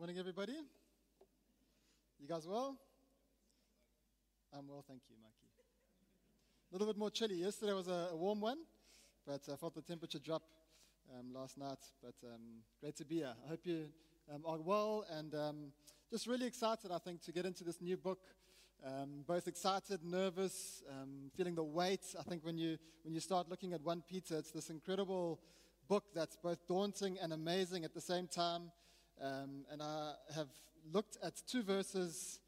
Morning, everybody. You guys well? I'm well, thank you, Mikey. A little bit more chilly. Yesterday was a, a warm one, but I felt the temperature drop um, last night. But um, great to be here. I hope you um, are well and um, just really excited, I think, to get into this new book. Um, both excited, nervous, um, feeling the weight. I think when you when you start looking at 1 Peter, it's this incredible book that's both daunting and amazing at the same time. Um, and I have looked at two verses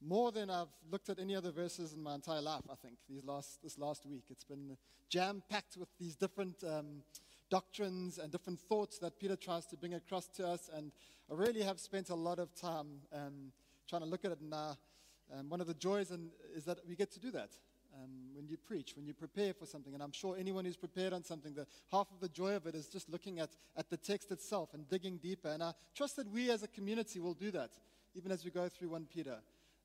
more than I've looked at any other verses in my entire life, I think, these last, this last week. It's been jam packed with these different um, doctrines and different thoughts that Peter tries to bring across to us. And I really have spent a lot of time um, trying to look at it now. Um, one of the joys and, is that we get to do that um, when you preach, when you prepare for something. And I'm sure anyone who's prepared on something, the, half of the joy of it is just looking at, at the text itself and digging deeper. And I trust that we as a community will do that, even as we go through 1 Peter.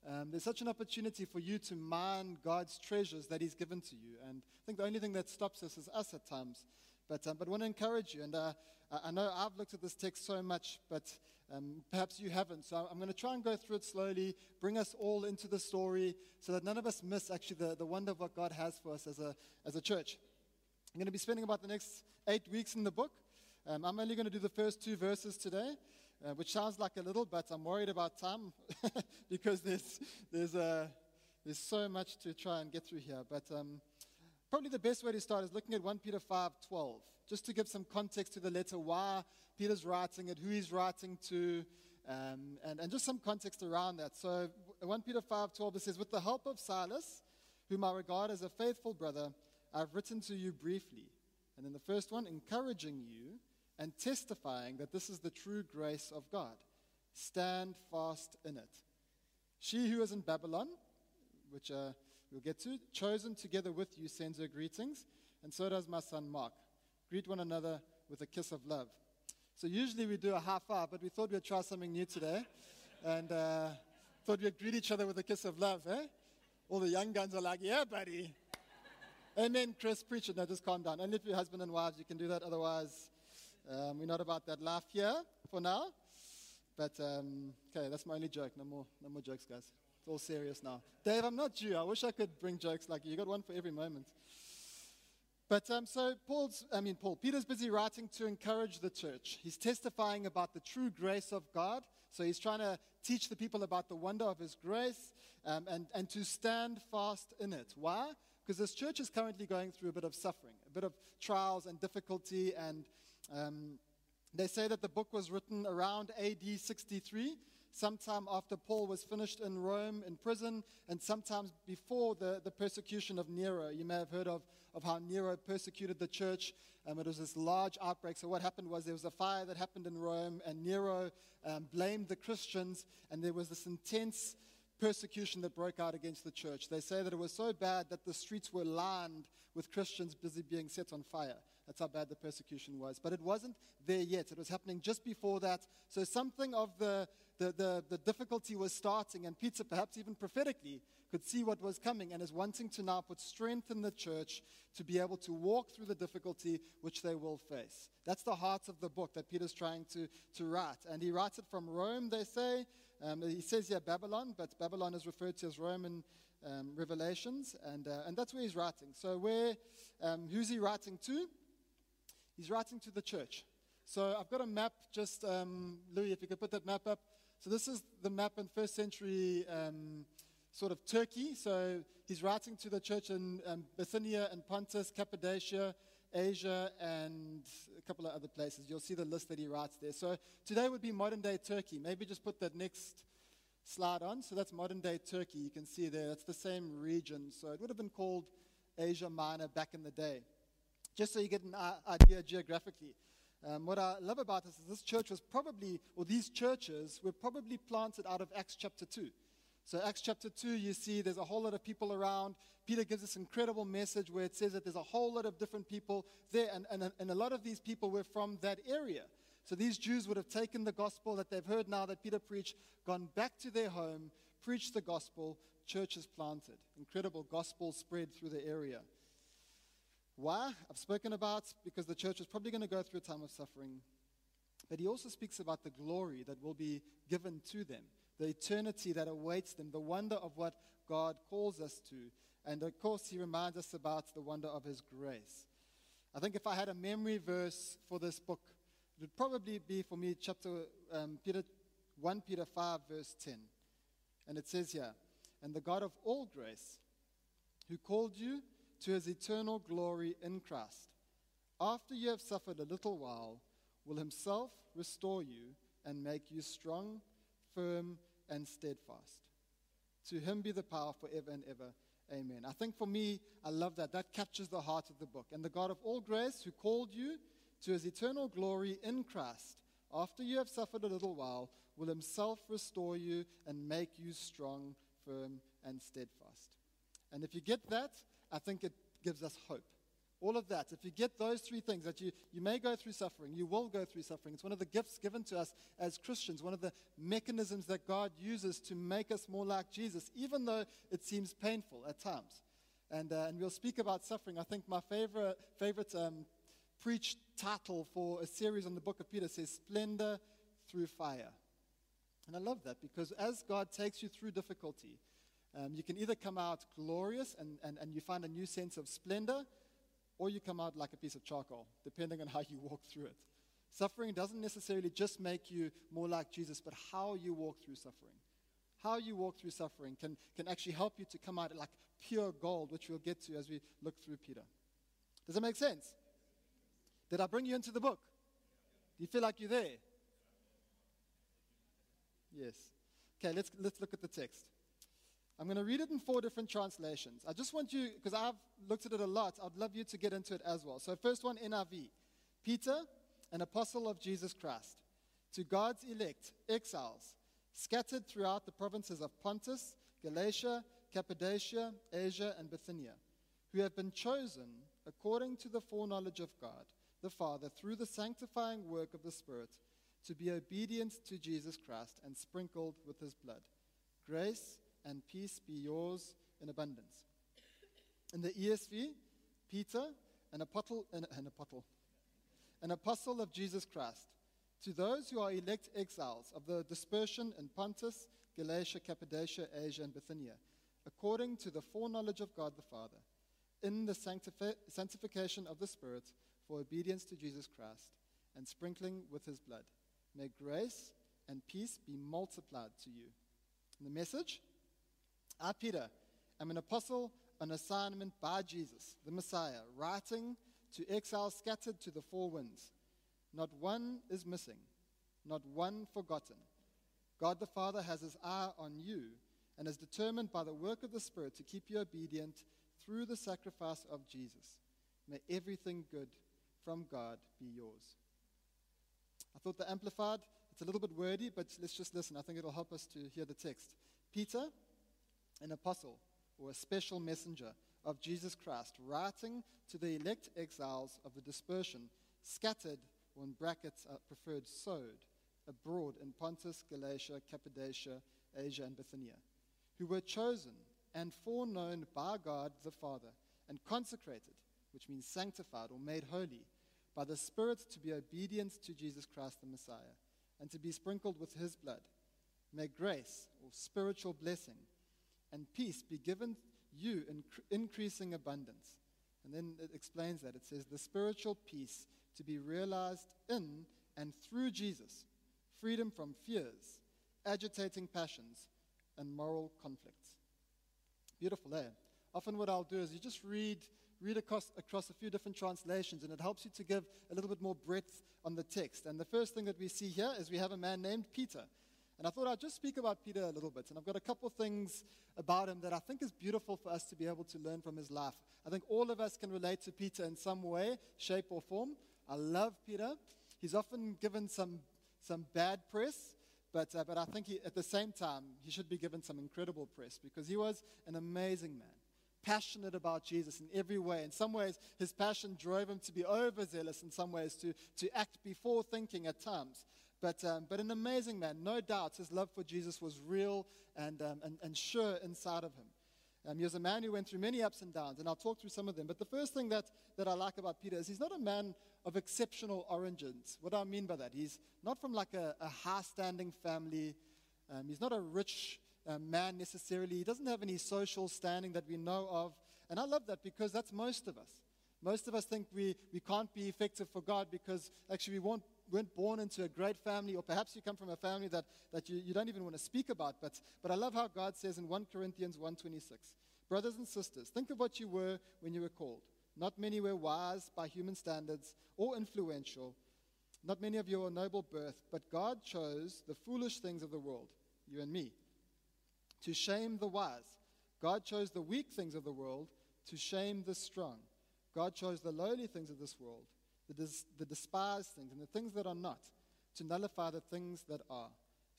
Um, there's such an opportunity for you to mine God's treasures that He's given to you. And I think the only thing that stops us is us at times. But, um, but I want to encourage you. And uh, I know I've looked at this text so much, but um, perhaps you haven't. So I'm going to try and go through it slowly, bring us all into the story so that none of us miss actually the, the wonder of what God has for us as a, as a church. I'm going to be spending about the next eight weeks in the book. Um, I'm only going to do the first two verses today, uh, which sounds like a little, but I'm worried about time because there's, there's, uh, there's so much to try and get through here. But um, probably the best way to start is looking at 1 Peter 5 12, just to give some context to the letter, why Peter's writing it, who he's writing to, um, and, and just some context around that. So 1 Peter 5 12, it says, With the help of Silas, whom I regard as a faithful brother, I've written to you briefly. And then the first one, encouraging you and testifying that this is the true grace of God. Stand fast in it. She who is in Babylon, which uh, we'll get to, chosen together with you, sends her greetings, and so does my son Mark. Greet one another with a kiss of love. So usually we do a high five, but we thought we'd try something new today. And uh, thought we'd greet each other with a kiss of love, eh? All the young guns are like, yeah, buddy. Amen, Chris, preach it. Now just calm down. Only if you're husband and wives, you can do that. Otherwise, um, we're not about that laugh here for now. But, um, okay, that's my only joke. No more, no more jokes, guys. It's all serious now. Dave, I'm not you. I wish I could bring jokes like you. You got one for every moment. But um, so Paul's, I mean, Paul, Peter's busy writing to encourage the church. He's testifying about the true grace of God. So he's trying to teach the people about the wonder of his grace um, and, and to stand fast in it. Why? Because this church is currently going through a bit of suffering, a bit of trials and difficulty. And um, they say that the book was written around AD 63 sometime after Paul was finished in Rome in prison, and sometimes before the, the persecution of Nero. You may have heard of, of how Nero persecuted the church. Um, it was this large outbreak. So, what happened was there was a fire that happened in Rome, and Nero um, blamed the Christians, and there was this intense persecution that broke out against the church. They say that it was so bad that the streets were lined with Christians busy being set on fire. That's how bad the persecution was. But it wasn't there yet. It was happening just before that. So something of the, the, the, the difficulty was starting, and Peter, perhaps even prophetically, could see what was coming and is wanting to now put strength in the church to be able to walk through the difficulty which they will face. That's the heart of the book that Peter's trying to, to write. And he writes it from Rome, they say. Um, he says here Babylon, but Babylon is referred to as Roman um, Revelations, and, uh, and that's where he's writing. So, where, um, who's he writing to? He's writing to the church. So, I've got a map, just, um, Louis, if you could put that map up. So, this is the map in first century um, sort of Turkey. So he's writing to the church in um, Bithynia and Pontus, Cappadocia, Asia, and a couple of other places. You'll see the list that he writes there. So today would be modern day Turkey. Maybe just put that next slide on. So that's modern day Turkey. You can see there, it's the same region. So it would have been called Asia Minor back in the day. Just so you get an idea geographically. Um, what I love about this is this church was probably, or these churches were probably planted out of Acts chapter 2. So, Acts chapter 2, you see there's a whole lot of people around. Peter gives this incredible message where it says that there's a whole lot of different people there, and, and, and a lot of these people were from that area. So, these Jews would have taken the gospel that they've heard now that Peter preached, gone back to their home, preached the gospel, churches planted. Incredible gospel spread through the area. Why? I've spoken about because the church is probably going to go through a time of suffering. but he also speaks about the glory that will be given to them, the eternity that awaits them, the wonder of what God calls us to. And of course, he reminds us about the wonder of his grace. I think if I had a memory verse for this book, it would probably be for me chapter um, Peter, 1 Peter 5, verse 10. And it says here, And the God of all grace, who called you to his eternal glory in Christ, after you have suffered a little while, will himself restore you and make you strong, firm, and steadfast. To him be the power forever and ever. Amen. I think for me, I love that. That captures the heart of the book. And the God of all grace, who called you to his eternal glory in Christ, after you have suffered a little while, will himself restore you and make you strong, firm, and steadfast. And if you get that, I think it gives us hope. All of that. If you get those three things, that you, you may go through suffering, you will go through suffering. It's one of the gifts given to us as Christians, one of the mechanisms that God uses to make us more like Jesus, even though it seems painful at times. And, uh, and we'll speak about suffering. I think my favorite, favorite um, preach title for a series on the book of Peter says Splendor Through Fire. And I love that because as God takes you through difficulty, um, you can either come out glorious and, and, and you find a new sense of splendor, or you come out like a piece of charcoal, depending on how you walk through it. Suffering doesn't necessarily just make you more like Jesus, but how you walk through suffering. How you walk through suffering can, can actually help you to come out like pure gold, which we'll get to as we look through Peter. Does that make sense? Did I bring you into the book? Do you feel like you're there? Yes. Okay, let's, let's look at the text. I'm going to read it in four different translations. I just want you, because I've looked at it a lot, I'd love you to get into it as well. So, first one, NIV. Peter, an apostle of Jesus Christ, to God's elect, exiles, scattered throughout the provinces of Pontus, Galatia, Cappadocia, Asia, and Bithynia, who have been chosen according to the foreknowledge of God, the Father, through the sanctifying work of the Spirit, to be obedient to Jesus Christ and sprinkled with his blood. Grace and peace be yours in abundance. In the ESV, Peter, an apostle, an, an apostle, an apostle of Jesus Christ, to those who are elect exiles of the dispersion in Pontus, Galatia, Cappadocia, Asia, and Bithynia, according to the foreknowledge of God the Father, in the sanctifi- sanctification of the Spirit, for obedience to Jesus Christ, and sprinkling with his blood. May grace and peace be multiplied to you. And the message I, Peter, am an apostle on assignment by Jesus, the Messiah, writing to exiles scattered to the four winds. Not one is missing, not one forgotten. God the Father has his eye on you and is determined by the work of the Spirit to keep you obedient through the sacrifice of Jesus. May everything good from God be yours. I thought the Amplified, it's a little bit wordy, but let's just listen. I think it'll help us to hear the text. Peter, an apostle or a special messenger of Jesus Christ, writing to the elect exiles of the dispersion, scattered, or in brackets uh, preferred, sowed, abroad in Pontus, Galatia, Cappadocia, Asia, and Bithynia, who were chosen and foreknown by God the Father and consecrated, which means sanctified or made holy, by the Spirit to be obedient to Jesus Christ the Messiah, and to be sprinkled with his blood. May grace or spiritual blessing and peace be given you in increasing abundance. And then it explains that. It says, the spiritual peace to be realized in and through Jesus, freedom from fears, agitating passions, and moral conflicts. Beautiful, eh? Often, what I'll do is you just read, read across, across a few different translations, and it helps you to give a little bit more breadth on the text. And the first thing that we see here is we have a man named Peter. And I thought I'd just speak about Peter a little bit. And I've got a couple things about him that I think is beautiful for us to be able to learn from his life. I think all of us can relate to Peter in some way, shape, or form. I love Peter. He's often given some, some bad press, but, uh, but I think he, at the same time, he should be given some incredible press because he was an amazing man passionate about Jesus in every way. In some ways, his passion drove him to be overzealous, in some ways, to, to act before thinking at times. But, um, but an amazing man. No doubt his love for Jesus was real and, um, and, and sure inside of him. Um, he was a man who went through many ups and downs, and I'll talk through some of them. But the first thing that, that I like about Peter is he's not a man of exceptional origins. What do I mean by that? He's not from like a, a high standing family, um, he's not a rich uh, man necessarily, he doesn't have any social standing that we know of. And I love that because that's most of us. Most of us think we, we can't be effective for God because actually we weren't, weren't born into a great family, or perhaps you come from a family that, that you, you don't even want to speak about. But, but I love how God says in 1 Corinthians 1.26, Brothers and sisters, think of what you were when you were called. Not many were wise by human standards or influential. Not many of you are noble birth, but God chose the foolish things of the world, you and me, to shame the wise. God chose the weak things of the world to shame the strong. God chose the lowly things of this world, the, des- the despised things, and the things that are not, to nullify the things that are,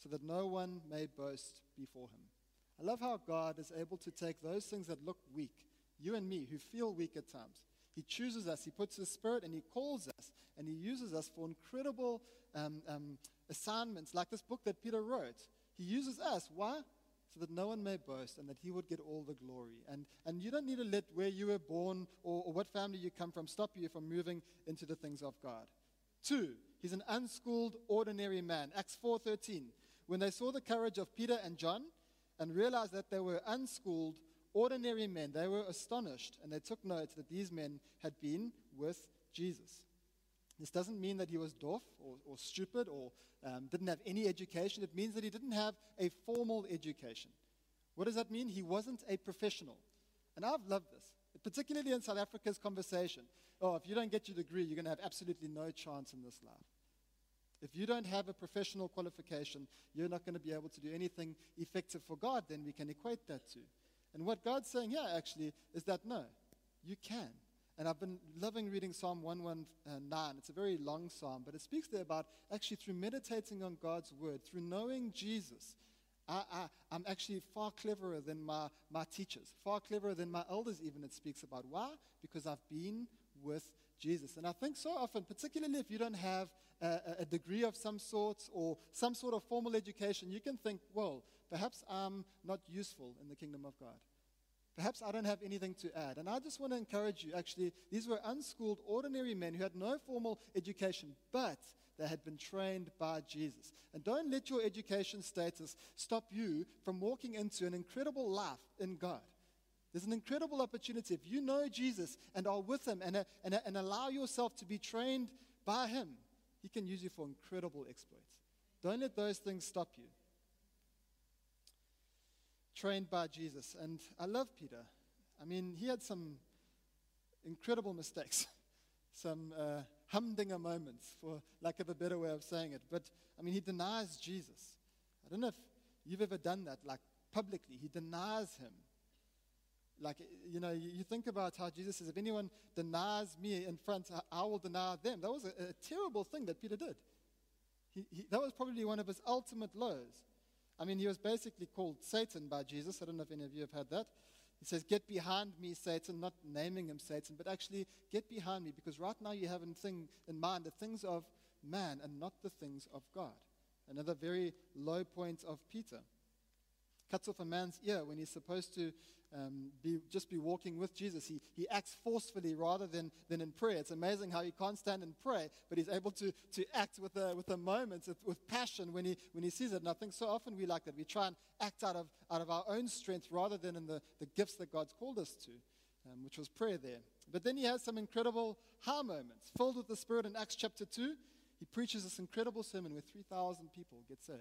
so that no one may boast before him. I love how God is able to take those things that look weak, you and me, who feel weak at times. He chooses us, He puts His Spirit, and He calls us, and He uses us for incredible um, um, assignments, like this book that Peter wrote. He uses us. Why? So that no one may boast and that he would get all the glory. And, and you don't need to let where you were born or, or what family you come from stop you from moving into the things of God. Two, he's an unschooled, ordinary man. Acts 4.13. When they saw the courage of Peter and John and realized that they were unschooled, ordinary men, they were astonished and they took note that these men had been with Jesus. This doesn't mean that he was deaf or, or stupid or um, didn't have any education. It means that he didn't have a formal education. What does that mean? He wasn't a professional. And I've loved this, particularly in South Africa's conversation. Oh, if you don't get your degree, you're going to have absolutely no chance in this life. If you don't have a professional qualification, you're not going to be able to do anything effective for God, then we can equate that to. And what God's saying here actually is that no, you can. And I've been loving reading Psalm 119. It's a very long psalm, but it speaks there about actually through meditating on God's word, through knowing Jesus. I, am actually far cleverer than my, my teachers, far cleverer than my elders, even it speaks about. Why? Because I've been with Jesus. And I think so often, particularly if you don't have a, a degree of some sort or some sort of formal education, you can think, well, perhaps I'm not useful in the kingdom of God. Perhaps I don't have anything to add. And I just want to encourage you actually, these were unschooled, ordinary men who had no formal education, but they had been trained by Jesus. And don't let your education status stop you from walking into an incredible life in God. There's an incredible opportunity. If you know Jesus and are with Him and, and, and allow yourself to be trained by Him, He can use you for incredible exploits. Don't let those things stop you trained by Jesus. And I love Peter. I mean, he had some incredible mistakes, some uh, humdinger moments, for lack of a better way of saying it. But, I mean, he denies Jesus. I don't know if you've ever done that, like publicly. He denies him. Like, you know, you think about how Jesus says, if anyone denies me in front, I will deny them. That was a, a terrible thing that Peter did. He, he, that was probably one of his ultimate lows. I mean, he was basically called Satan by Jesus. I don't know if any of you have had that. He says, Get behind me, Satan, not naming him Satan, but actually, get behind me, because right now you have in, thing, in mind the things of man and not the things of God. Another very low point of Peter. Cuts off a man's ear when he's supposed to um, be, just be walking with Jesus. He, he acts forcefully rather than, than in prayer. It's amazing how he can't stand and pray, but he's able to, to act with a, with a moment, with passion when he, when he sees it. And I think so often we like that. We try and act out of, out of our own strength rather than in the, the gifts that God's called us to, um, which was prayer there. But then he has some incredible high moments. Filled with the Spirit in Acts chapter 2, he preaches this incredible sermon where 3,000 people get saved.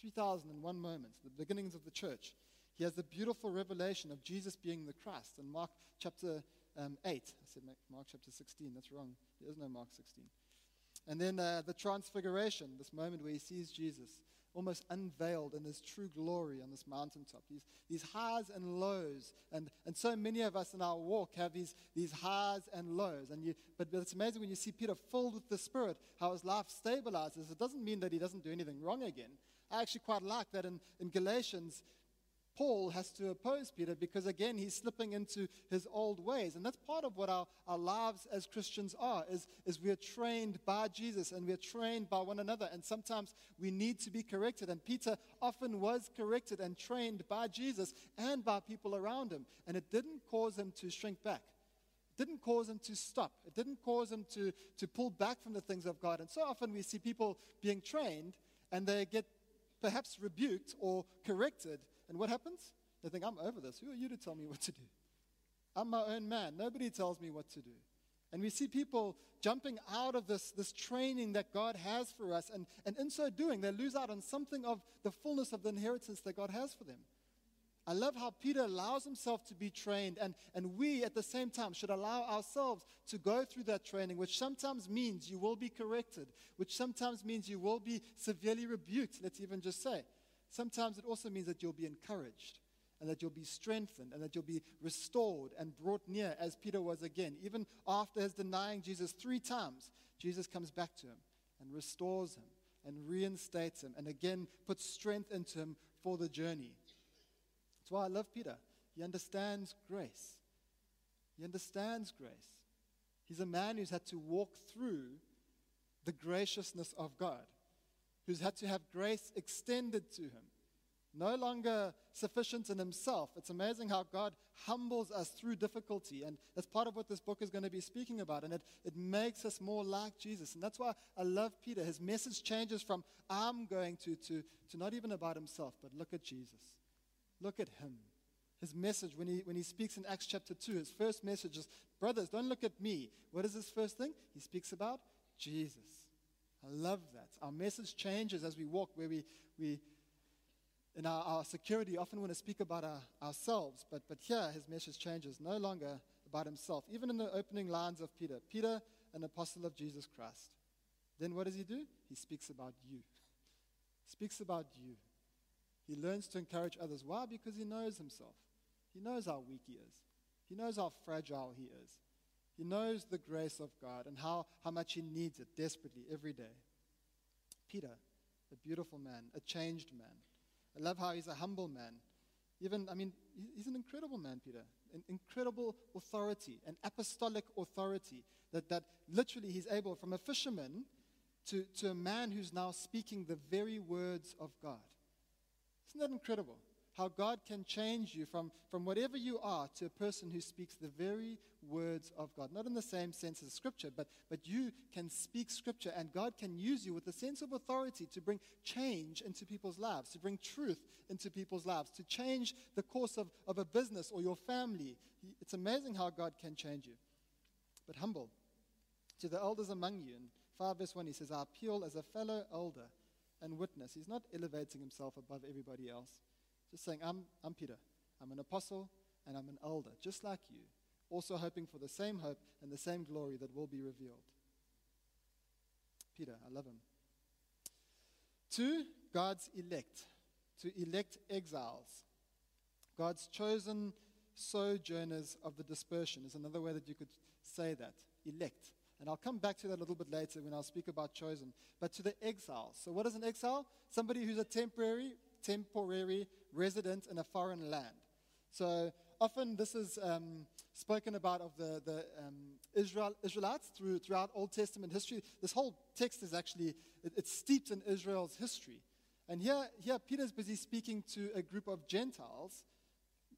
3,000 moments, the beginnings of the church. He has the beautiful revelation of Jesus being the Christ in Mark chapter um, 8. I said Mark chapter 16. That's wrong. There is no Mark 16. And then uh, the transfiguration, this moment where he sees Jesus almost unveiled in his true glory on this mountaintop. These, these highs and lows. And, and so many of us in our walk have these, these highs and lows. And you, but, but it's amazing when you see Peter filled with the Spirit, how his life stabilizes. It doesn't mean that he doesn't do anything wrong again. I actually quite like that in, in Galatians, Paul has to oppose Peter because, again, he's slipping into his old ways. And that's part of what our, our lives as Christians are, is, is we are trained by Jesus and we are trained by one another. And sometimes we need to be corrected. And Peter often was corrected and trained by Jesus and by people around him. And it didn't cause him to shrink back didn't cause him to stop. It didn't cause him to, to pull back from the things of God. And so often we see people being trained and they get perhaps rebuked or corrected. And what happens? They think, I'm over this. Who are you to tell me what to do? I'm my own man. Nobody tells me what to do. And we see people jumping out of this, this training that God has for us. And, and in so doing, they lose out on something of the fullness of the inheritance that God has for them. I love how Peter allows himself to be trained, and, and we at the same time should allow ourselves to go through that training, which sometimes means you will be corrected, which sometimes means you will be severely rebuked, let's even just say. Sometimes it also means that you'll be encouraged and that you'll be strengthened and that you'll be restored and brought near as Peter was again. Even after his denying Jesus three times, Jesus comes back to him and restores him and reinstates him and again puts strength into him for the journey. That's why I love Peter. He understands grace. He understands grace. He's a man who's had to walk through the graciousness of God, who's had to have grace extended to him no longer sufficient in himself. It's amazing how God humbles us through difficulty. And that's part of what this book is going to be speaking about. And it, it makes us more like Jesus. And that's why I love Peter. His message changes from I'm going to, to, to not even about himself, but look at Jesus. Look at him. His message, when he, when he speaks in Acts chapter 2, his first message is, Brothers, don't look at me. What is his first thing? He speaks about Jesus. I love that. Our message changes as we walk, where we, we in our, our security, often want to speak about our, ourselves, but, but here his message changes, no longer about himself. Even in the opening lines of Peter, Peter, an apostle of Jesus Christ. Then what does he do? He speaks about you. Speaks about you. He learns to encourage others. Why? Because he knows himself. He knows how weak he is. He knows how fragile he is. He knows the grace of God and how, how much he needs it desperately every day. Peter, a beautiful man, a changed man, I love how he's a humble man. Even, I mean, he's an incredible man, Peter. An incredible authority, an apostolic authority. That, that literally he's able, from a fisherman to, to a man who's now speaking the very words of God. Isn't that incredible? how God can change you from, from whatever you are to a person who speaks the very words of God. Not in the same sense as Scripture, but, but you can speak Scripture, and God can use you with a sense of authority to bring change into people's lives, to bring truth into people's lives, to change the course of, of a business or your family. It's amazing how God can change you. But humble. To the elders among you, in 5 verse 1, he says, I appeal as a fellow elder and witness. He's not elevating himself above everybody else. Just saying, I'm, I'm Peter. I'm an apostle and I'm an elder, just like you, also hoping for the same hope and the same glory that will be revealed. Peter, I love him. Two, God's elect, to elect exiles, God's chosen sojourners of the dispersion is another way that you could say that. Elect. And I'll come back to that a little bit later when I'll speak about chosen. But to the exiles. So, what is an exile? Somebody who's a temporary temporary resident in a foreign land. So often this is um, spoken about of the, the um, Israel, Israelites through, throughout Old Testament history. This whole text is actually, it, it's steeped in Israel's history. And here, here Peter's busy speaking to a group of Gentiles,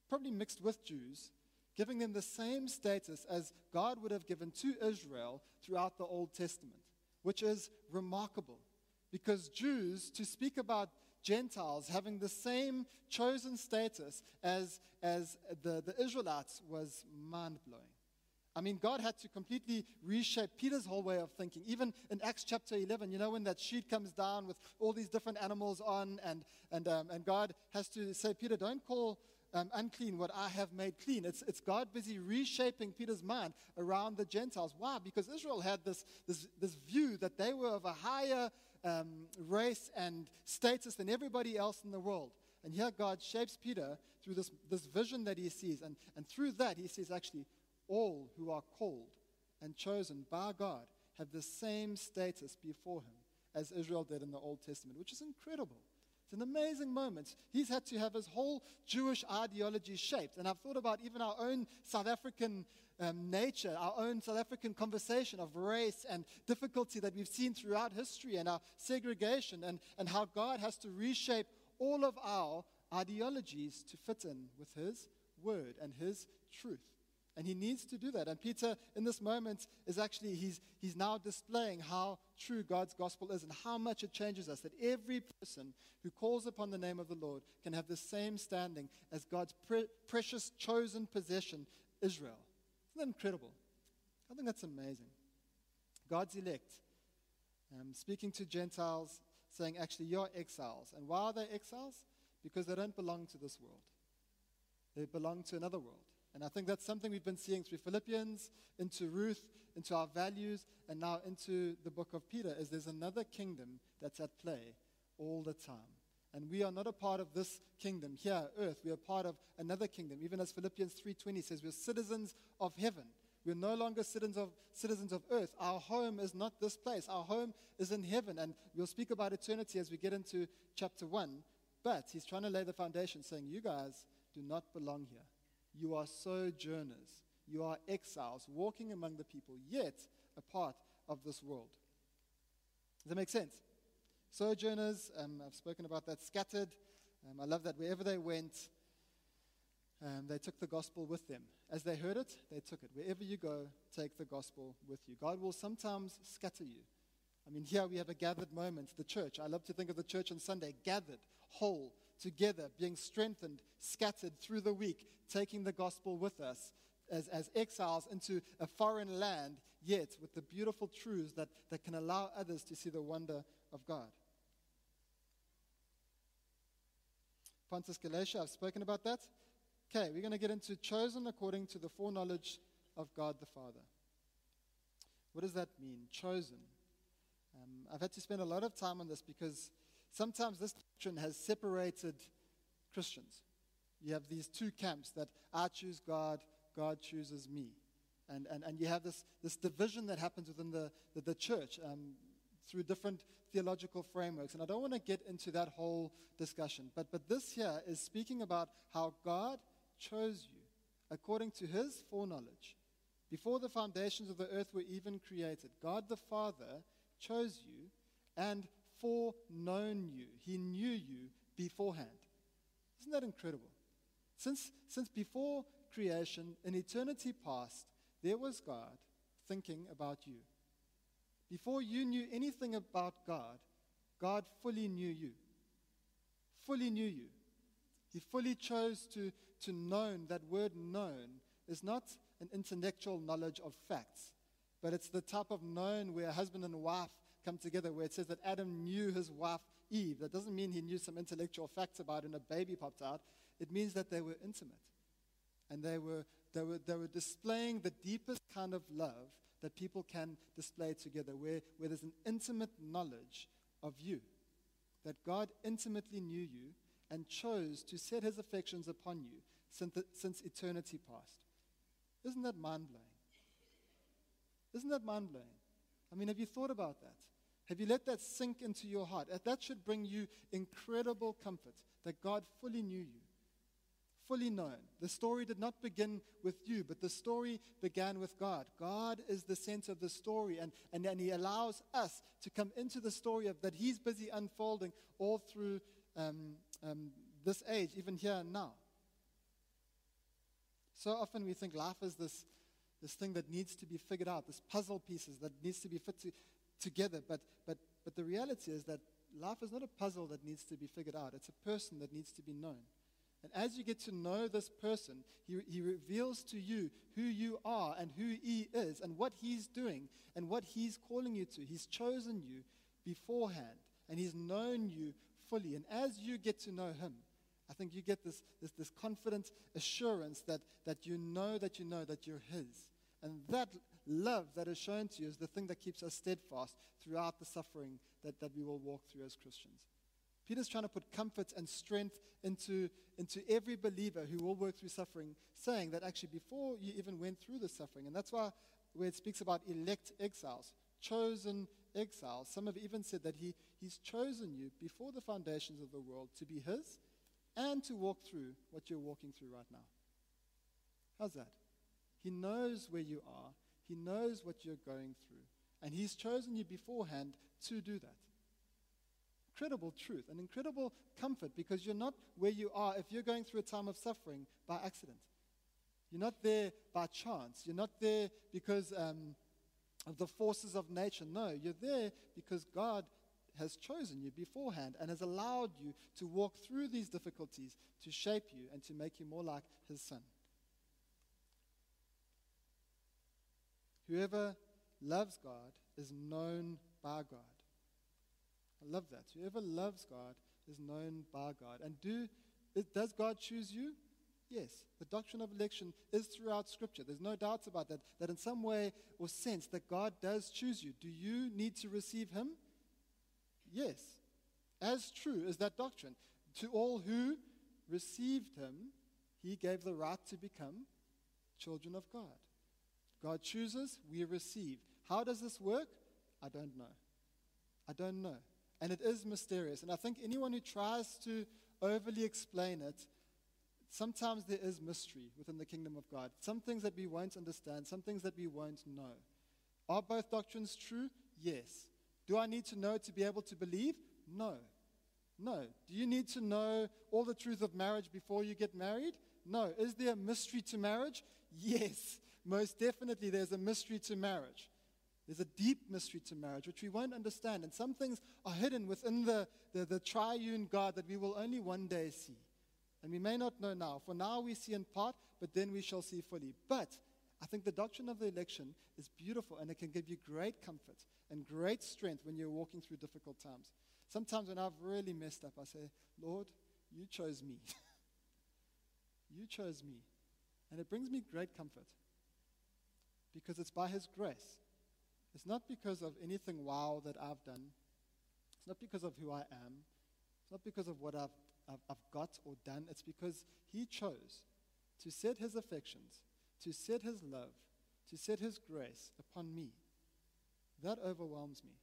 probably mixed with Jews, giving them the same status as God would have given to Israel throughout the Old Testament, which is remarkable. Because Jews, to speak about Gentiles having the same chosen status as, as the, the Israelites was mind blowing. I mean, God had to completely reshape Peter's whole way of thinking. Even in Acts chapter 11, you know, when that sheet comes down with all these different animals on, and, and, um, and God has to say, Peter, don't call um, unclean what I have made clean. It's, it's God busy reshaping Peter's mind around the Gentiles. Why? Because Israel had this, this, this view that they were of a higher um, race and status than everybody else in the world. And here God shapes Peter through this, this vision that he sees. And, and through that, he sees actually, all who are called and chosen by God have the same status before him as Israel did in the Old Testament, which is incredible. It's an amazing moment. He's had to have his whole Jewish ideology shaped. And I've thought about even our own South African um, nature, our own South African conversation of race and difficulty that we've seen throughout history and our segregation and, and how God has to reshape all of our ideologies to fit in with His word and His truth. And he needs to do that. And Peter, in this moment, is actually, he's, he's now displaying how true God's gospel is and how much it changes us. That every person who calls upon the name of the Lord can have the same standing as God's pre- precious chosen possession, Israel. Isn't that incredible? I think that's amazing. God's elect, um, speaking to Gentiles, saying, actually, you're exiles. And why are they exiles? Because they don't belong to this world, they belong to another world. And I think that's something we've been seeing through Philippians, into Ruth, into our values, and now into the book of Peter, is there's another kingdom that's at play all the time. And we are not a part of this kingdom here, earth. We are part of another kingdom. Even as Philippians 3.20 says, we're citizens of heaven. We're no longer citizens of, citizens of earth. Our home is not this place. Our home is in heaven. And we'll speak about eternity as we get into chapter 1. But he's trying to lay the foundation saying, You guys do not belong here. You are sojourners. You are exiles, walking among the people, yet a part of this world. Does that make sense? Sojourners, um, I've spoken about that, scattered. Um, I love that wherever they went, um, they took the gospel with them. As they heard it, they took it. Wherever you go, take the gospel with you. God will sometimes scatter you. I mean, here we have a gathered moment, the church. I love to think of the church on Sunday, gathered, whole, together, being strengthened, scattered through the week, taking the gospel with us as, as exiles into a foreign land, yet with the beautiful truths that, that can allow others to see the wonder of God. Pontus Galatia, I've spoken about that. Okay, we're going to get into chosen according to the foreknowledge of God the Father. What does that mean? Chosen. Um, I've had to spend a lot of time on this because sometimes this doctrine has separated Christians. You have these two camps that I choose God, God chooses me. And, and, and you have this, this division that happens within the, the, the church um, through different theological frameworks. And I don't want to get into that whole discussion. But, but this here is speaking about how God chose you according to his foreknowledge. Before the foundations of the earth were even created, God the Father chose you and foreknown you. He knew you beforehand. Isn't that incredible? Since, since before creation, in eternity past, there was God thinking about you. Before you knew anything about God, God fully knew you. Fully knew you. He fully chose to, to known. That word known is not an intellectual knowledge of facts, but it's the type of known where a husband and wife come together, where it says that Adam knew his wife Eve. That doesn't mean he knew some intellectual facts about it and a baby popped out. It means that they were intimate. And they were, they were, they were displaying the deepest kind of love that people can display together, where, where there's an intimate knowledge of you. That God intimately knew you and chose to set his affections upon you since, the, since eternity past. Isn't that mind blowing? Isn't that mind blowing? I mean, have you thought about that? Have you let that sink into your heart? That should bring you incredible comfort that God fully knew you, fully known. The story did not begin with you, but the story began with God. God is the center of the story, and, and, and He allows us to come into the story of that He's busy unfolding all through um, um, this age, even here and now. So often we think life is this, this thing that needs to be figured out, this puzzle pieces that needs to be fit together. But, but, but the reality is that life is not a puzzle that needs to be figured out, it's a person that needs to be known. And as you get to know this person, he, he reveals to you who you are and who he is and what he's doing and what he's calling you to. He's chosen you beforehand and he's known you fully. And as you get to know him, I think you get this, this, this confident assurance that, that you know that you know that you're his. And that love that is shown to you is the thing that keeps us steadfast throughout the suffering that, that we will walk through as Christians. Peter's trying to put comfort and strength into, into every believer who will work through suffering, saying that actually before you even went through the suffering, and that's why where it speaks about elect exiles, chosen exiles, some have even said that he, he's chosen you before the foundations of the world to be his and to walk through what you're walking through right now. How's that? He knows where you are, He knows what you're going through, and He's chosen you beforehand to do that. Incredible truth, an incredible comfort because you're not where you are if you're going through a time of suffering by accident. You're not there by chance. You're not there because um, of the forces of nature. No, you're there because God has chosen you beforehand and has allowed you to walk through these difficulties to shape you and to make you more like His Son. Whoever loves God is known by God. I love that. Whoever loves God is known by God. And do does God choose you? Yes. The doctrine of election is throughout Scripture. There's no doubts about that. That in some way or sense that God does choose you. Do you need to receive Him? Yes. As true as that doctrine. To all who received Him, He gave the right to become children of God. God chooses, we receive. How does this work? I don't know. I don't know. And it is mysterious. And I think anyone who tries to overly explain it, sometimes there is mystery within the kingdom of God. Some things that we won't understand, some things that we won't know. Are both doctrines true? Yes. Do I need to know to be able to believe? No. No. Do you need to know all the truth of marriage before you get married? No. Is there a mystery to marriage? Yes. Most definitely, there's a mystery to marriage. There's a deep mystery to marriage which we won't understand. And some things are hidden within the, the, the, triune God that we will only one day see. And we may not know now. For now, we see in part, but then we shall see fully. But I think the doctrine of the election is beautiful and it can give you great comfort and great strength when you're walking through difficult times. Sometimes when I've really messed up, I say, Lord, you chose me. you chose me. And it brings me great comfort because it's by His grace. It's not because of anything wow that I've done. It's not because of who I am. It's not because of what I've, I've, I've got or done. It's because He chose to set His affections, to set His love, to set His grace upon me. That overwhelms me.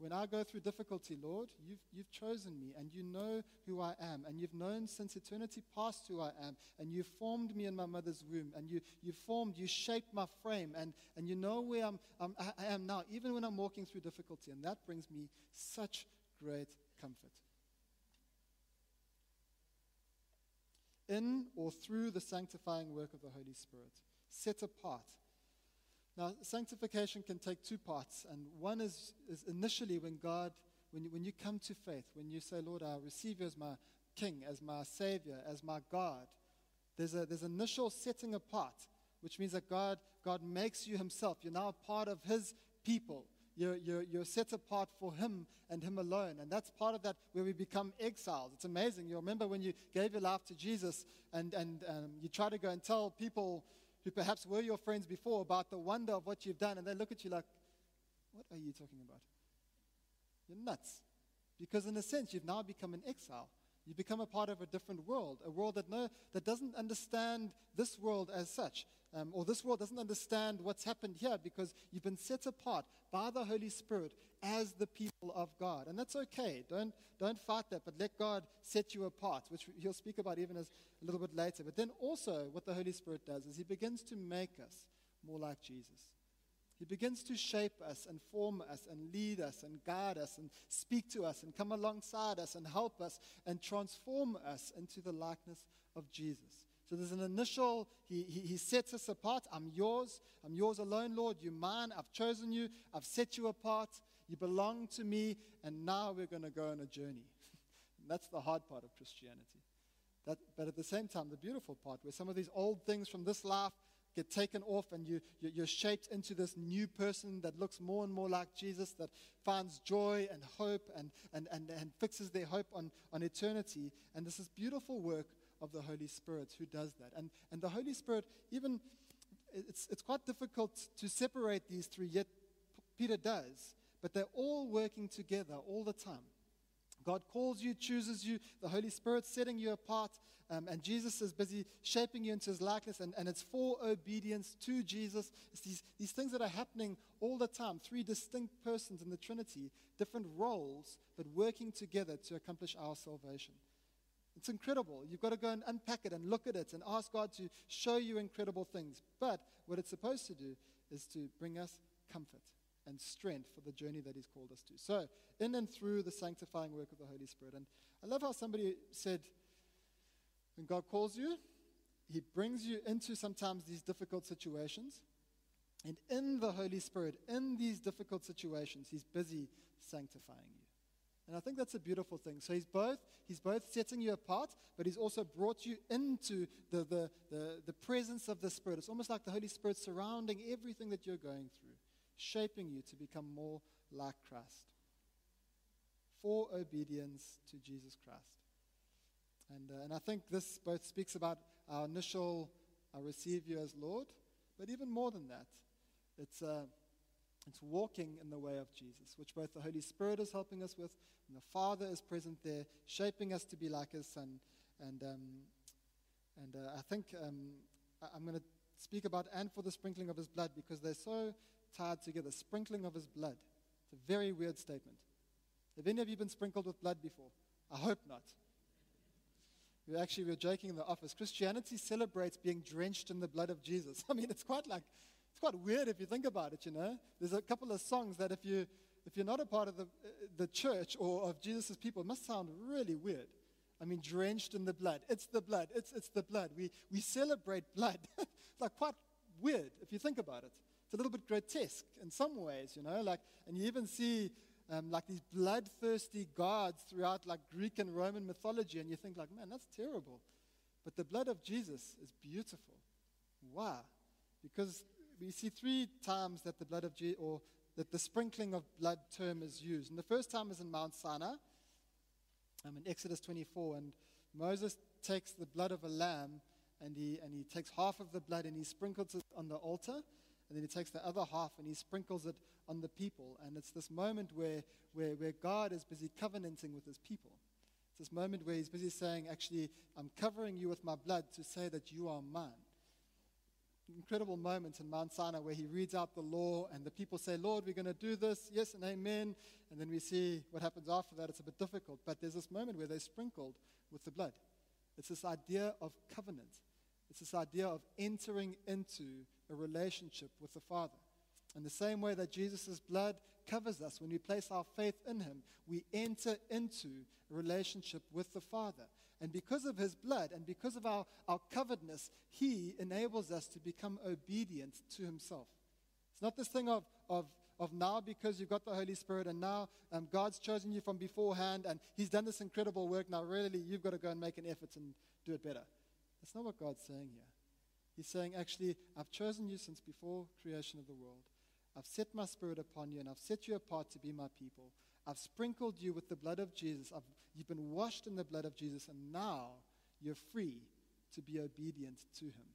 When I go through difficulty, Lord, you've, you've chosen me and you know who I am. And you've known since eternity past who I am. And you've formed me in my mother's womb. And you, you formed, you shaped my frame. And, and you know where I'm, I'm, I am now, even when I'm walking through difficulty. And that brings me such great comfort. In or through the sanctifying work of the Holy Spirit, set apart now, sanctification can take two parts. And one is, is initially when God, when you, when you come to faith, when you say, Lord, I receive you as my King, as my Savior, as my God, there's, a, there's initial setting apart, which means that God, God makes you Himself. You're now part of His people. You're, you're, you're set apart for Him and Him alone. And that's part of that where we become exiles. It's amazing. You remember when you gave your life to Jesus and, and um, you try to go and tell people, who perhaps were your friends before about the wonder of what you've done, and they look at you like, What are you talking about? You're nuts. Because, in a sense, you've now become an exile. You become a part of a different world, a world that, no, that doesn't understand this world as such, um, or this world doesn't understand what's happened here because you've been set apart by the Holy Spirit as the people of God. And that's okay. Don't, don't fight that, but let God set you apart, which he'll speak about even as a little bit later. But then also, what the Holy Spirit does is he begins to make us more like Jesus. He begins to shape us and form us and lead us and guide us and speak to us and come alongside us and help us and transform us into the likeness of Jesus. So there's an initial, he, he, he, sets us apart. I'm yours. I'm yours alone, Lord. You're mine. I've chosen you. I've set you apart. You belong to me. And now we're going to go on a journey. that's the hard part of Christianity. That, but at the same time, the beautiful part, where some of these old things from this life get taken off and you, you're shaped into this new person that looks more and more like Jesus, that finds joy and hope and, and, and, and fixes their hope on, on eternity. And this is beautiful work of the Holy Spirit who does that. And, and the Holy Spirit, even, it's, it's quite difficult to separate these three, yet Peter does. But they're all working together all the time. God calls you, chooses you, the Holy Spirit setting you apart, um, and Jesus is busy shaping you into his likeness, and, and it's for obedience to Jesus. It's these, these things that are happening all the time. Three distinct persons in the Trinity, different roles, but working together to accomplish our salvation. It's incredible. You've got to go and unpack it and look at it and ask God to show you incredible things. But what it's supposed to do is to bring us comfort and strength for the journey that He's called us to. So, in and through the sanctifying work of the Holy Spirit. And I love how somebody said, when God calls you, he brings you into sometimes these difficult situations. And in the Holy Spirit, in these difficult situations, He's busy sanctifying you. And I think that's a beautiful thing. So he's both, he's both setting you apart, but he's also brought you into the, the, the, the presence of the Spirit. It's almost like the Holy Spirit surrounding everything that you're going through, shaping you to become more like Christ. For obedience to Jesus Christ. And, uh, and I think this both speaks about our initial, I receive you as Lord, but even more than that, it's, uh, it's walking in the way of Jesus, which both the Holy Spirit is helping us with, and the Father is present there, shaping us to be like His Son. And, um, and uh, I think um, I- I'm going to speak about and for the sprinkling of His blood because they're so tied together. Sprinkling of His blood. It's a very weird statement. Have any of you been sprinkled with blood before? I hope not. We actually we were joking in the office. Christianity celebrates being drenched in the blood of Jesus. I mean, it's quite like it's quite weird if you think about it. You know, there's a couple of songs that if you if you're not a part of the the church or of Jesus' people, it must sound really weird. I mean, drenched in the blood. It's the blood. It's it's the blood. We we celebrate blood. it's like quite weird if you think about it. It's a little bit grotesque in some ways, you know. Like, and you even see um, like these bloodthirsty gods throughout like Greek and Roman mythology, and you think like, man, that's terrible. But the blood of Jesus is beautiful. Why? Because we see three times that the blood of Jesus, or that the sprinkling of blood term is used. And the first time is in Mount Sinai, um, in Exodus 24, and Moses takes the blood of a lamb and he, and he takes half of the blood and he sprinkles it on the altar, and then he takes the other half and he sprinkles it on the people. And it's this moment where, where, where God is busy covenanting with his people. It's this moment where he's busy saying, Actually, I'm covering you with my blood to say that you are mine. Incredible moments in Mount Sinai where he reads out the law and the people say, Lord, we're going to do this, yes and amen. And then we see what happens after that. It's a bit difficult. But there's this moment where they're sprinkled with the blood. It's this idea of covenant. It's this idea of entering into a relationship with the Father. In the same way that Jesus' blood covers us, when we place our faith in Him, we enter into a relationship with the Father. And because of His blood and because of our, our coveredness, He enables us to become obedient to Himself. It's not this thing of, of, of now because you've got the Holy Spirit and now um, God's chosen you from beforehand and He's done this incredible work. Now, really, you've got to go and make an effort and do it better. That's not what God's saying here. He's saying, actually, I've chosen you since before creation of the world. I've set my spirit upon you and I've set you apart to be my people. I've sprinkled you with the blood of Jesus. I've, you've been washed in the blood of Jesus, and now you're free to be obedient to Him.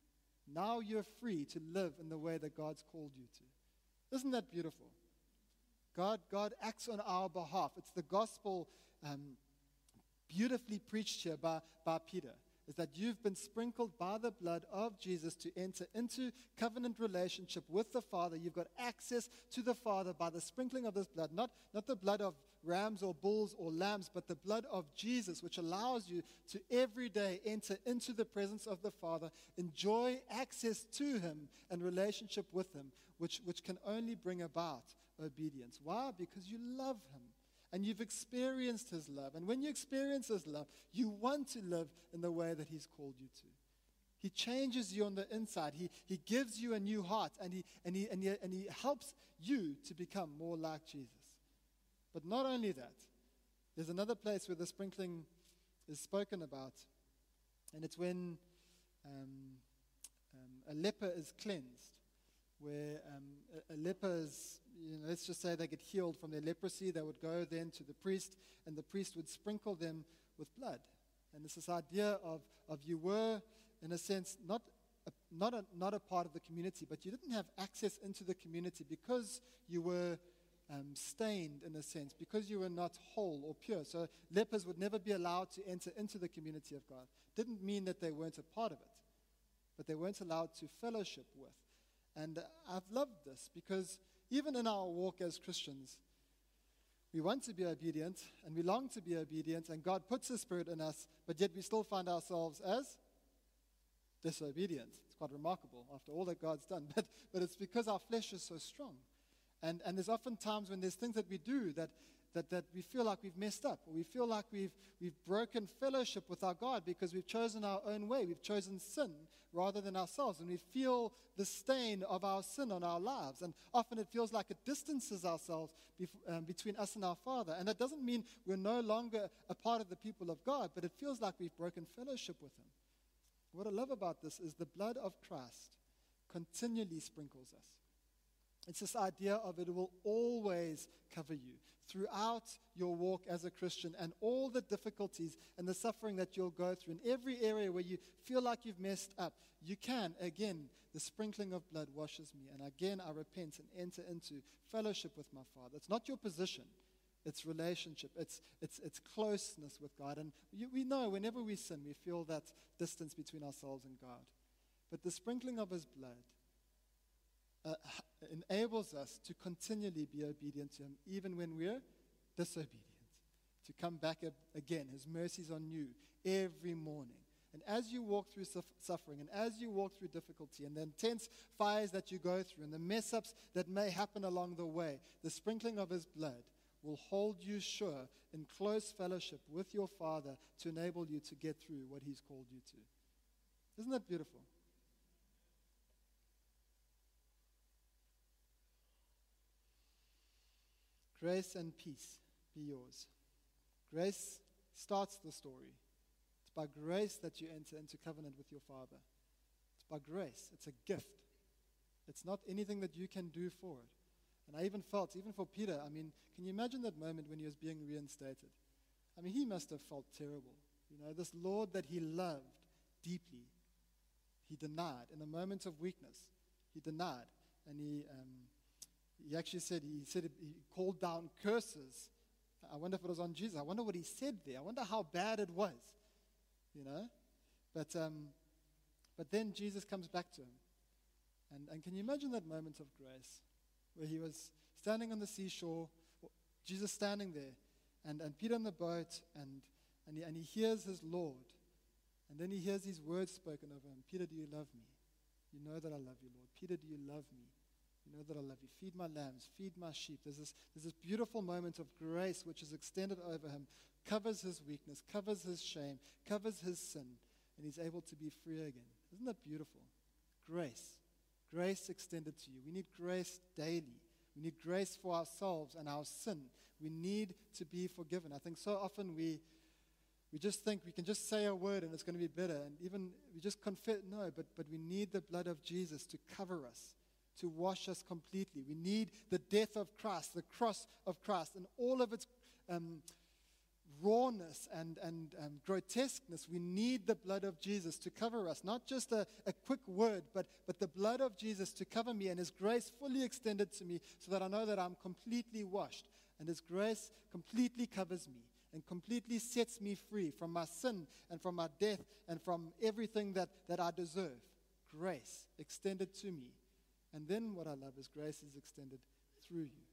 Now you're free to live in the way that God's called you to. Isn't that beautiful? God, God acts on our behalf. It's the gospel um, beautifully preached here by, by Peter is that you've been sprinkled by the blood of Jesus to enter into covenant relationship with the Father. You've got access to the Father by the sprinkling of this blood, not, not the blood of rams or bulls or lambs, but the blood of Jesus, which allows you to every day enter into the presence of the Father, enjoy access to Him and relationship with Him, which, which can only bring about obedience. Why? Because you love Him and you've experienced His love. And when you experience His love, you want to live in the way that He's called you to. He changes you on the inside. He, he gives you a new heart, and he, and, he, and, he, and he helps you to become more like Jesus. But not only that, there's another place where the sprinkling is spoken about, and it's when um, um, a leper is cleansed, where um, a, a leper is you know, let's just say they get healed from their leprosy, they would go then to the priest, and the priest would sprinkle them with blood. And it's this idea of, of you were, in a sense, not a, not, a, not a part of the community, but you didn't have access into the community because you were um, stained, in a sense, because you were not whole or pure. So lepers would never be allowed to enter into the community of God. Didn't mean that they weren't a part of it, but they weren't allowed to fellowship with. And I've loved this because even in our walk as Christians, we want to be obedient and we long to be obedient, and God puts His Spirit in us, but yet we still find ourselves as disobedient. It's quite remarkable after all that God's done, but, but it's because our flesh is so strong. And, and there's often times when there's things that we do that, that, that we feel like we've messed up, or we feel like we've, we've broken fellowship with our God because we've chosen our own way. We've chosen sin rather than ourselves, and we feel the stain of our sin on our lives. And often it feels like it distances ourselves bef- um, between us and our Father. And that doesn't mean we're no longer a part of the people of God, but it feels like we've broken fellowship with Him. What I love about this is the blood of Christ continually sprinkles us. It's this idea of it will always cover you throughout your walk as a Christian and all the difficulties and the suffering that you'll go through. In every area where you feel like you've messed up, you can, again, the sprinkling of blood washes me. And again, I repent and enter into fellowship with my Father. It's not your position, it's relationship, it's, it's, it's closeness with God. And you, we know whenever we sin, we feel that distance between ourselves and God. But the sprinkling of His blood, uh, enables us to continually be obedient to Him, even when we're disobedient. To come back again. His mercies are new every morning. And as you walk through suffering, and as you walk through difficulty, and the intense fires that you go through, and the mess ups that may happen along the way, the sprinkling of His blood will hold you sure in close fellowship with your Father to enable you to get through what He's called you to. Isn't that beautiful? Grace and peace be yours. Grace starts the story. It's by grace that you enter into covenant with your Father. It's by grace, it's a gift. It's not anything that you can do for it. And I even felt, even for Peter, I mean, can you imagine that moment when he was being reinstated? I mean, he must have felt terrible. You know, this Lord that he loved deeply, he denied. In a moment of weakness, he denied. And he, um, he actually said, he said, he called down curses. I wonder if it was on Jesus. I wonder what he said there. I wonder how bad it was, you know? But, um, but then Jesus comes back to him. And, and can you imagine that moment of grace where he was standing on the seashore, Jesus standing there, and, and Peter in the boat, and, and, he, and he hears his Lord. And then he hears these words spoken over him Peter, do you love me? You know that I love you, Lord. Peter, do you love me? You know that I love you. Feed my lambs, feed my sheep. There's this, there's this beautiful moment of grace which is extended over him, covers his weakness, covers his shame, covers his sin, and he's able to be free again. Isn't that beautiful? Grace. Grace extended to you. We need grace daily. We need grace for ourselves and our sin. We need to be forgiven. I think so often we, we just think we can just say a word and it's going to be better. And even we just confess, no, but, but we need the blood of Jesus to cover us to wash us completely. We need the death of Christ, the cross of Christ, and all of its um, rawness and, and um, grotesqueness. We need the blood of Jesus to cover us. Not just a, a quick word, but, but the blood of Jesus to cover me and His grace fully extended to me so that I know that I'm completely washed. And His grace completely covers me and completely sets me free from my sin and from my death and from everything that, that I deserve. Grace extended to me and then what I love is grace is extended through you.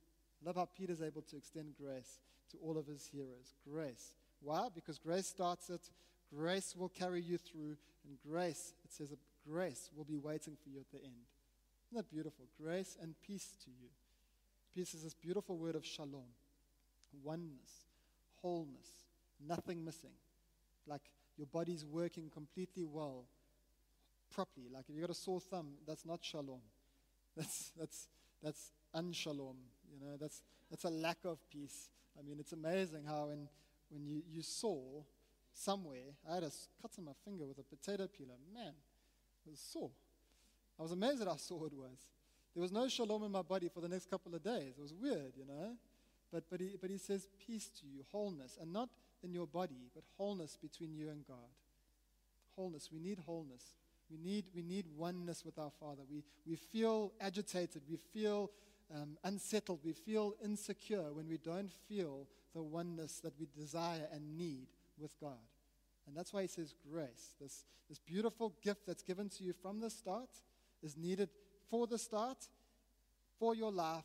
I love how Peter's able to extend grace to all of his hearers. Grace. Why? Because grace starts it, grace will carry you through, and grace, it says, uh, grace will be waiting for you at the end. Isn't that beautiful? Grace and peace to you. Peace is this beautiful word of shalom oneness, wholeness, nothing missing. Like your body's working completely well, properly. Like if you've got a sore thumb, that's not shalom. That's, that's, that's unshalom. You know, that's, that's a lack of peace. I mean, it's amazing how when, when you, you saw somewhere, I had a cut on my finger with a potato peeler. Man, it was sore. I was amazed at how sore it was. There was no shalom in my body for the next couple of days. It was weird, you know. But, but, he, but he says peace to you, wholeness, and not in your body, but wholeness between you and God. Wholeness. We need wholeness. We need, we need oneness with our Father. We, we feel agitated. We feel um, unsettled. We feel insecure when we don't feel the oneness that we desire and need with God. And that's why he says grace. This, this beautiful gift that's given to you from the start is needed for the start, for your life,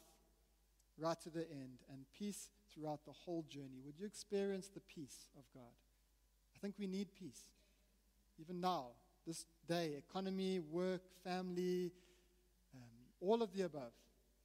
right to the end, and peace throughout the whole journey. Would you experience the peace of God? I think we need peace. Even now, this day economy, work, family, um, all of the above.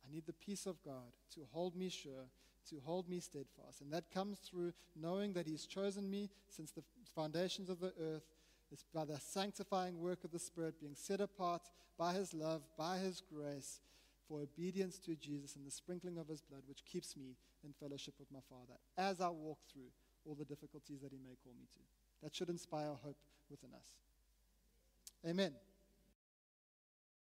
I need the peace of God to hold me sure, to hold me steadfast. And that comes through knowing that He's chosen me since the foundations of the earth. It's by the sanctifying work of the Spirit, being set apart by His love, by His grace, for obedience to Jesus and the sprinkling of His blood, which keeps me in fellowship with my Father as I walk through all the difficulties that He may call me to. That should inspire hope within us. Amen.